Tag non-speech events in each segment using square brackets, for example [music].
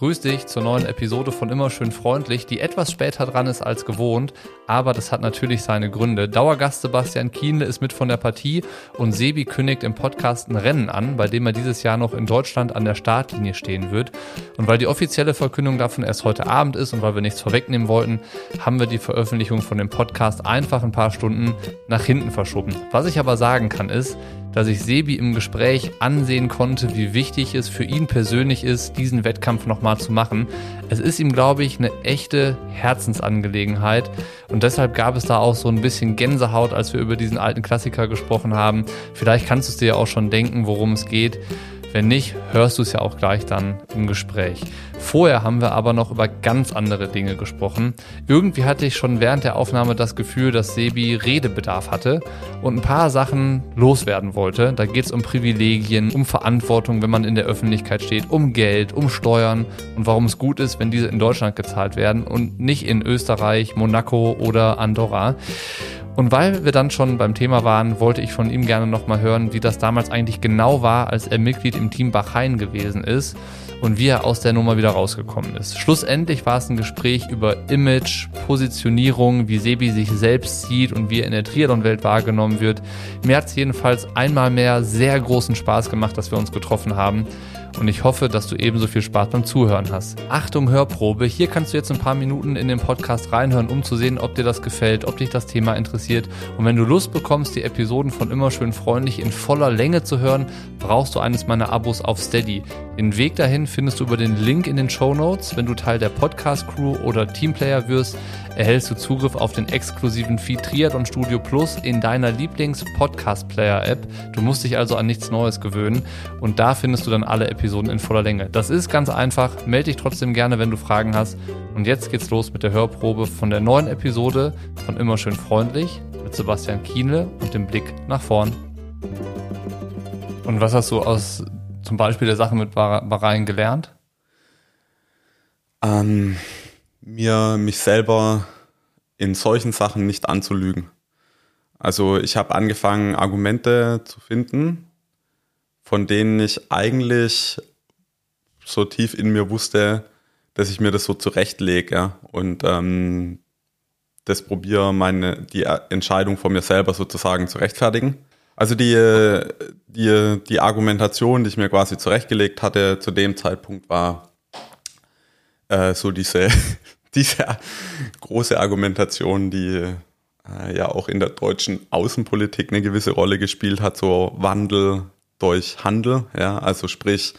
Grüß dich zur neuen Episode von Immer schön freundlich, die etwas später dran ist als gewohnt, aber das hat natürlich seine Gründe. Dauergast Sebastian Kienle ist mit von der Partie und Sebi kündigt im Podcast ein Rennen an, bei dem er dieses Jahr noch in Deutschland an der Startlinie stehen wird. Und weil die offizielle Verkündung davon erst heute Abend ist und weil wir nichts vorwegnehmen wollten, haben wir die Veröffentlichung von dem Podcast einfach ein paar Stunden nach hinten verschoben. Was ich aber sagen kann ist, dass ich Sebi im Gespräch ansehen konnte, wie wichtig es für ihn persönlich ist, diesen Wettkampf nochmal zu machen. Es ist ihm, glaube ich, eine echte Herzensangelegenheit und deshalb gab es da auch so ein bisschen Gänsehaut, als wir über diesen alten Klassiker gesprochen haben. Vielleicht kannst du es dir ja auch schon denken, worum es geht. Wenn nicht, hörst du es ja auch gleich dann im Gespräch. Vorher haben wir aber noch über ganz andere Dinge gesprochen. Irgendwie hatte ich schon während der Aufnahme das Gefühl, dass Sebi Redebedarf hatte und ein paar Sachen loswerden wollte. Da geht es um Privilegien, um Verantwortung, wenn man in der Öffentlichkeit steht, um Geld, um Steuern und warum es gut ist, wenn diese in Deutschland gezahlt werden und nicht in Österreich, Monaco oder Andorra. Und weil wir dann schon beim Thema waren, wollte ich von ihm gerne nochmal hören, wie das damals eigentlich genau war, als er Mitglied im Team Bachhain gewesen ist und wie er aus der Nummer wieder rausgekommen ist. Schlussendlich war es ein Gespräch über Image, Positionierung, wie Sebi sich selbst sieht und wie er in der Triathlon-Welt wahrgenommen wird. Mir hat es jedenfalls einmal mehr sehr großen Spaß gemacht, dass wir uns getroffen haben und ich hoffe, dass du ebenso viel Spaß beim Zuhören hast. Achtung, Hörprobe. Hier kannst du jetzt ein paar Minuten in den Podcast reinhören, um zu sehen, ob dir das gefällt, ob dich das Thema interessiert. Und wenn du Lust bekommst, die Episoden von Immer schön freundlich in voller Länge zu hören, brauchst du eines meiner Abos auf Steady. Den Weg dahin findest du über den Link in den Show Notes. Wenn du Teil der Podcast-Crew oder Teamplayer wirst, erhältst du Zugriff auf den exklusiven Feed Triathlon Studio Plus in deiner Lieblings-Podcast-Player-App. Du musst dich also an nichts Neues gewöhnen und da findest du dann alle Episoden in voller Länge. Das ist ganz einfach. Melde dich trotzdem gerne, wenn du Fragen hast. Und jetzt geht's los mit der Hörprobe von der neuen Episode von Immer schön freundlich mit Sebastian Kienle und dem Blick nach vorn. Und was hast du aus zum Beispiel der Sache mit Bahrain gelernt? Ähm, mir mich selber in solchen Sachen nicht anzulügen. Also ich habe angefangen, Argumente zu finden, von denen ich eigentlich so tief in mir wusste, dass ich mir das so zurechtlege ja, und ähm, das probiere, meine, die Entscheidung von mir selber sozusagen zu rechtfertigen. Also die, die, die Argumentation, die ich mir quasi zurechtgelegt hatte zu dem Zeitpunkt, war äh, so diese [laughs] diese große Argumentation, die äh, ja auch in der deutschen Außenpolitik eine gewisse Rolle gespielt hat, so Wandel durch Handel, ja, also sprich,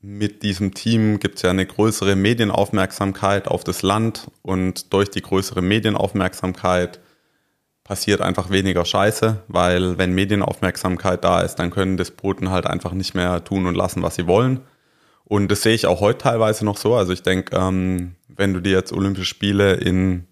mit diesem Team gibt es ja eine größere Medienaufmerksamkeit auf das Land und durch die größere Medienaufmerksamkeit passiert einfach weniger Scheiße, weil wenn Medienaufmerksamkeit da ist, dann können Despoten halt einfach nicht mehr tun und lassen, was sie wollen. Und das sehe ich auch heute teilweise noch so. Also ich denke, ähm, wenn du dir jetzt Olympische Spiele in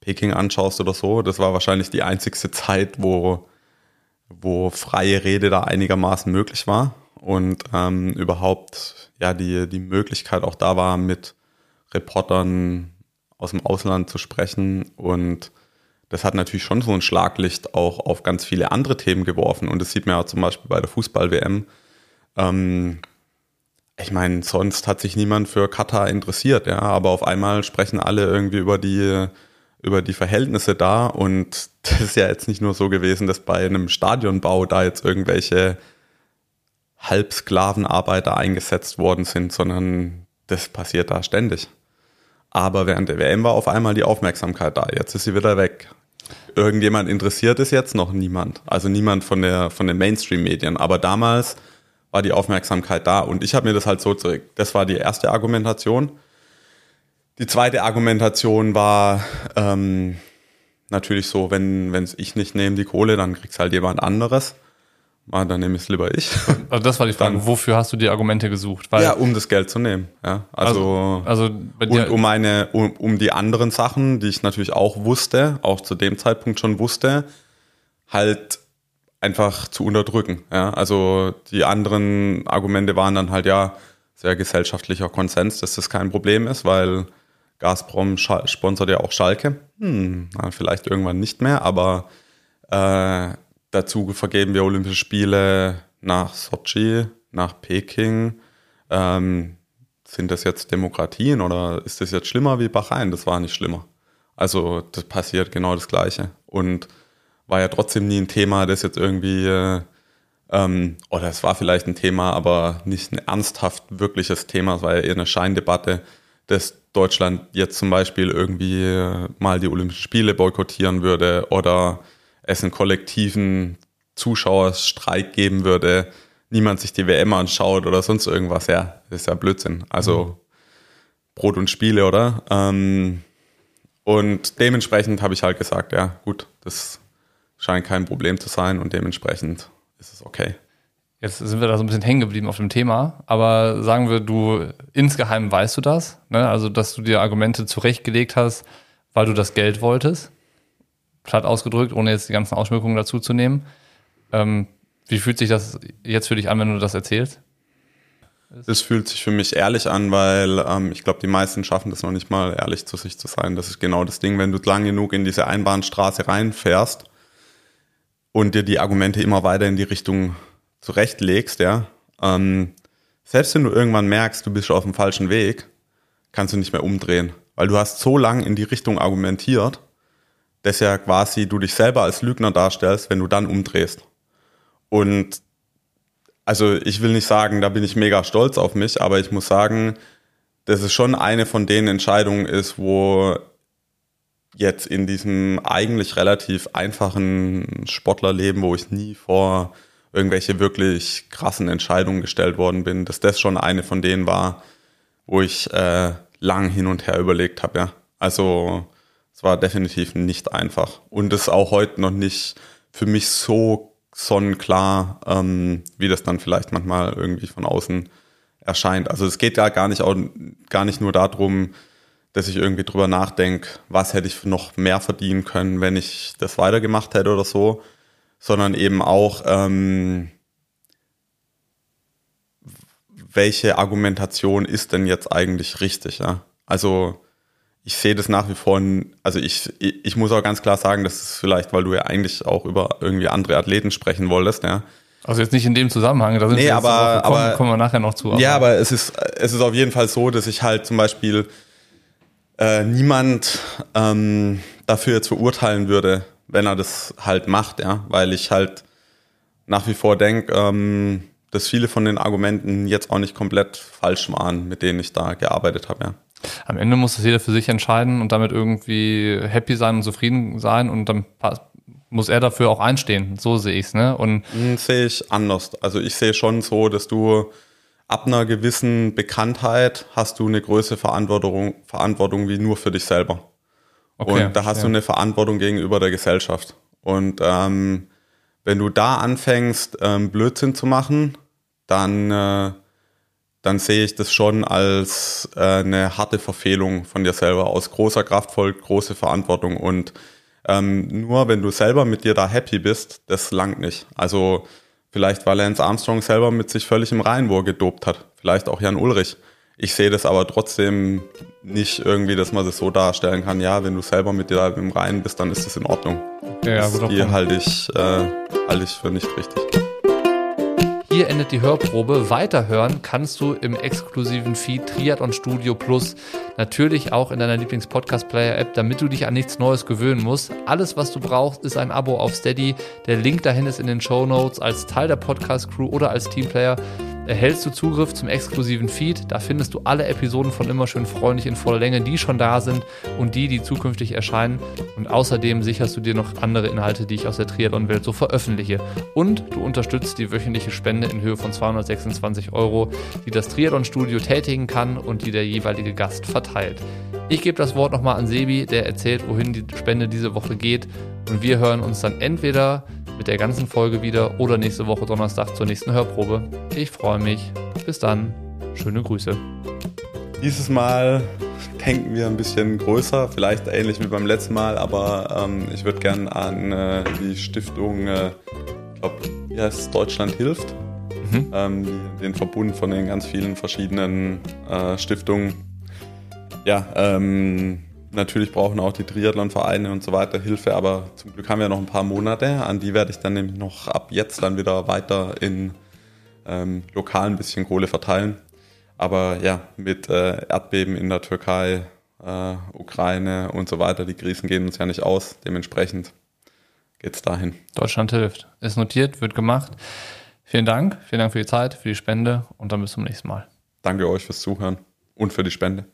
Peking anschaust oder so, das war wahrscheinlich die einzigste [laughs] Zeit, wo, wo freie Rede da einigermaßen möglich war und ähm, überhaupt ja die, die Möglichkeit auch da war, mit Reportern aus dem Ausland zu sprechen. Und das hat natürlich schon so ein Schlaglicht auch auf ganz viele andere Themen geworfen. Und das sieht man ja zum Beispiel bei der Fußball-WM. Ähm, ich meine, sonst hat sich niemand für Katar interessiert, ja, aber auf einmal sprechen alle irgendwie über die über die Verhältnisse da und [laughs] das ist ja jetzt nicht nur so gewesen, dass bei einem Stadionbau da jetzt irgendwelche Halbsklavenarbeiter eingesetzt worden sind, sondern das passiert da ständig. Aber während der WM war auf einmal die Aufmerksamkeit da. Jetzt ist sie wieder weg. Irgendjemand interessiert es jetzt noch niemand. Also niemand von der von den Mainstream-Medien. Aber damals war die Aufmerksamkeit da. Und ich habe mir das halt so zurück. Das war die erste Argumentation. Die zweite Argumentation war ähm, natürlich so, wenn es ich nicht nehme die Kohle, dann kriegst halt jemand anderes. Ah, dann nehme ich es lieber ich. [laughs] Also das war die Frage, dann, wofür hast du die Argumente gesucht? Weil, ja, um das Geld zu nehmen. Ja, also, also, also und um eine, um, um die anderen Sachen, die ich natürlich auch wusste, auch zu dem Zeitpunkt schon wusste, halt einfach zu unterdrücken. Ja? Also die anderen Argumente waren dann halt ja sehr gesellschaftlicher Konsens, dass das kein Problem ist, weil Gazprom sponsert ja auch Schalke. Hm, vielleicht irgendwann nicht mehr, aber äh, dazu vergeben wir Olympische Spiele nach Sochi, nach Peking. Ähm, sind das jetzt Demokratien oder ist das jetzt schlimmer wie Bahrain? Das war nicht schlimmer. Also das passiert genau das Gleiche. Und war ja trotzdem nie ein Thema, das jetzt irgendwie, äh, ähm, oder es war vielleicht ein Thema, aber nicht ein ernsthaft wirkliches Thema, es war ja eher eine Scheindebatte, dass Deutschland jetzt zum Beispiel irgendwie äh, mal die Olympischen Spiele boykottieren würde oder es einen kollektiven Zuschauerstreik geben würde, niemand sich die WM anschaut oder sonst irgendwas. Ja, das ist ja Blödsinn. Also mhm. Brot und Spiele, oder? Ähm, und dementsprechend habe ich halt gesagt, ja, gut, das scheint kein Problem zu sein und dementsprechend ist es okay. Jetzt sind wir da so ein bisschen hängen geblieben auf dem Thema, aber sagen wir, du insgeheim weißt du das, ne? also dass du dir Argumente zurechtgelegt hast, weil du das Geld wolltest, platt ausgedrückt, ohne jetzt die ganzen Ausschmückungen dazu zu nehmen. Ähm, wie fühlt sich das jetzt für dich an, wenn du das erzählst? Es fühlt sich für mich ehrlich an, weil ähm, ich glaube, die meisten schaffen das noch nicht mal ehrlich zu sich zu sein. Das ist genau das Ding, wenn du lang genug in diese Einbahnstraße reinfährst und dir die Argumente immer weiter in die Richtung zurechtlegst, ja, ähm, selbst wenn du irgendwann merkst, du bist schon auf dem falschen Weg, kannst du nicht mehr umdrehen, weil du hast so lange in die Richtung argumentiert, dass ja quasi du dich selber als Lügner darstellst, wenn du dann umdrehst. Und also ich will nicht sagen, da bin ich mega stolz auf mich, aber ich muss sagen, dass es schon eine von den Entscheidungen ist, wo jetzt in diesem eigentlich relativ einfachen Sportlerleben, wo ich nie vor irgendwelche wirklich krassen Entscheidungen gestellt worden bin, dass das schon eine von denen war, wo ich äh, lang hin und her überlegt habe. Ja. Also es war definitiv nicht einfach und es auch heute noch nicht für mich so sonnenklar, ähm, wie das dann vielleicht manchmal irgendwie von außen erscheint. Also es geht ja gar nicht, auch, gar nicht nur darum, dass ich irgendwie drüber nachdenke, was hätte ich noch mehr verdienen können, wenn ich das weitergemacht hätte oder so, sondern eben auch, ähm, welche Argumentation ist denn jetzt eigentlich richtig, ja? Also ich sehe das nach wie vor, also ich, ich muss auch ganz klar sagen, das ist vielleicht, weil du ja eigentlich auch über irgendwie andere Athleten sprechen wolltest, ja. Also jetzt nicht in dem Zusammenhang, da sind nee, aber, kommen, aber, kommen wir nachher noch zu. Aber. Ja, aber es ist, es ist auf jeden Fall so, dass ich halt zum Beispiel äh, niemand ähm, dafür jetzt verurteilen würde, wenn er das halt macht, ja, weil ich halt nach wie vor denke, ähm, dass viele von den Argumenten jetzt auch nicht komplett falsch waren, mit denen ich da gearbeitet habe, ja. Am Ende muss das jeder für sich entscheiden und damit irgendwie happy sein und zufrieden sein und dann muss er dafür auch einstehen. So sehe ich es, ne? Und hm, sehe ich anders. Also ich sehe schon so, dass du ab einer gewissen Bekanntheit hast du eine größere Verantwortung, Verantwortung wie nur für dich selber. Okay, und da hast ja. du eine Verantwortung gegenüber der Gesellschaft. Und ähm, wenn du da anfängst, ähm, Blödsinn zu machen, dann äh, dann sehe ich das schon als äh, eine harte Verfehlung von dir selber aus großer Kraft folgt große Verantwortung und ähm, nur wenn du selber mit dir da happy bist, das langt nicht. Also vielleicht war Lance Armstrong selber mit sich völlig im Reinen, wo er gedopt hat. Vielleicht auch Jan Ulrich. Ich sehe das aber trotzdem nicht irgendwie, dass man das so darstellen kann, ja, wenn du selber mit dir im Reinen bist, dann ist das in Ordnung. Ja, ja, das halte ich, äh, halte ich für nicht richtig. Hier endet die Hörprobe. Weiterhören kannst du im exklusiven Feed Triathlon Studio Plus. Natürlich auch in deiner Lieblings-Podcast-Player-App, damit du dich an nichts Neues gewöhnen musst. Alles, was du brauchst, ist ein Abo auf Steady. Der Link dahin ist in den Show Notes als Teil der Podcast-Crew oder als Teamplayer erhältst du Zugriff zum exklusiven Feed. Da findest du alle Episoden von Immer schön freundlich in voller Länge, die schon da sind und die, die zukünftig erscheinen. Und außerdem sicherst du dir noch andere Inhalte, die ich aus der Triathlon-Welt so veröffentliche. Und du unterstützt die wöchentliche Spende in Höhe von 226 Euro, die das Triathlon-Studio tätigen kann und die der jeweilige Gast verteilt. Ich gebe das Wort nochmal an Sebi, der erzählt, wohin die Spende diese Woche geht. Und wir hören uns dann entweder mit der ganzen Folge wieder oder nächste Woche Donnerstag zur nächsten Hörprobe. Ich freue mich. Bis dann. Schöne Grüße. Dieses Mal denken wir ein bisschen größer, vielleicht ähnlich wie beim letzten Mal, aber ähm, ich würde gerne an äh, die Stiftung, äh, ich glaube, wie heißt Deutschland hilft, mhm. ähm, den Verbund von den ganz vielen verschiedenen äh, Stiftungen. Ja, ähm, Natürlich brauchen auch die Triathlon-Vereine und so weiter Hilfe, aber zum Glück haben wir noch ein paar Monate. An die werde ich dann nämlich noch ab jetzt dann wieder weiter in ähm, lokal ein bisschen Kohle verteilen. Aber ja, mit äh, Erdbeben in der Türkei, äh, Ukraine und so weiter, die Krisen gehen uns ja nicht aus. Dementsprechend geht es dahin. Deutschland hilft. Ist notiert, wird gemacht. Vielen Dank. Vielen Dank für die Zeit, für die Spende und dann bis zum nächsten Mal. Danke euch fürs Zuhören und für die Spende.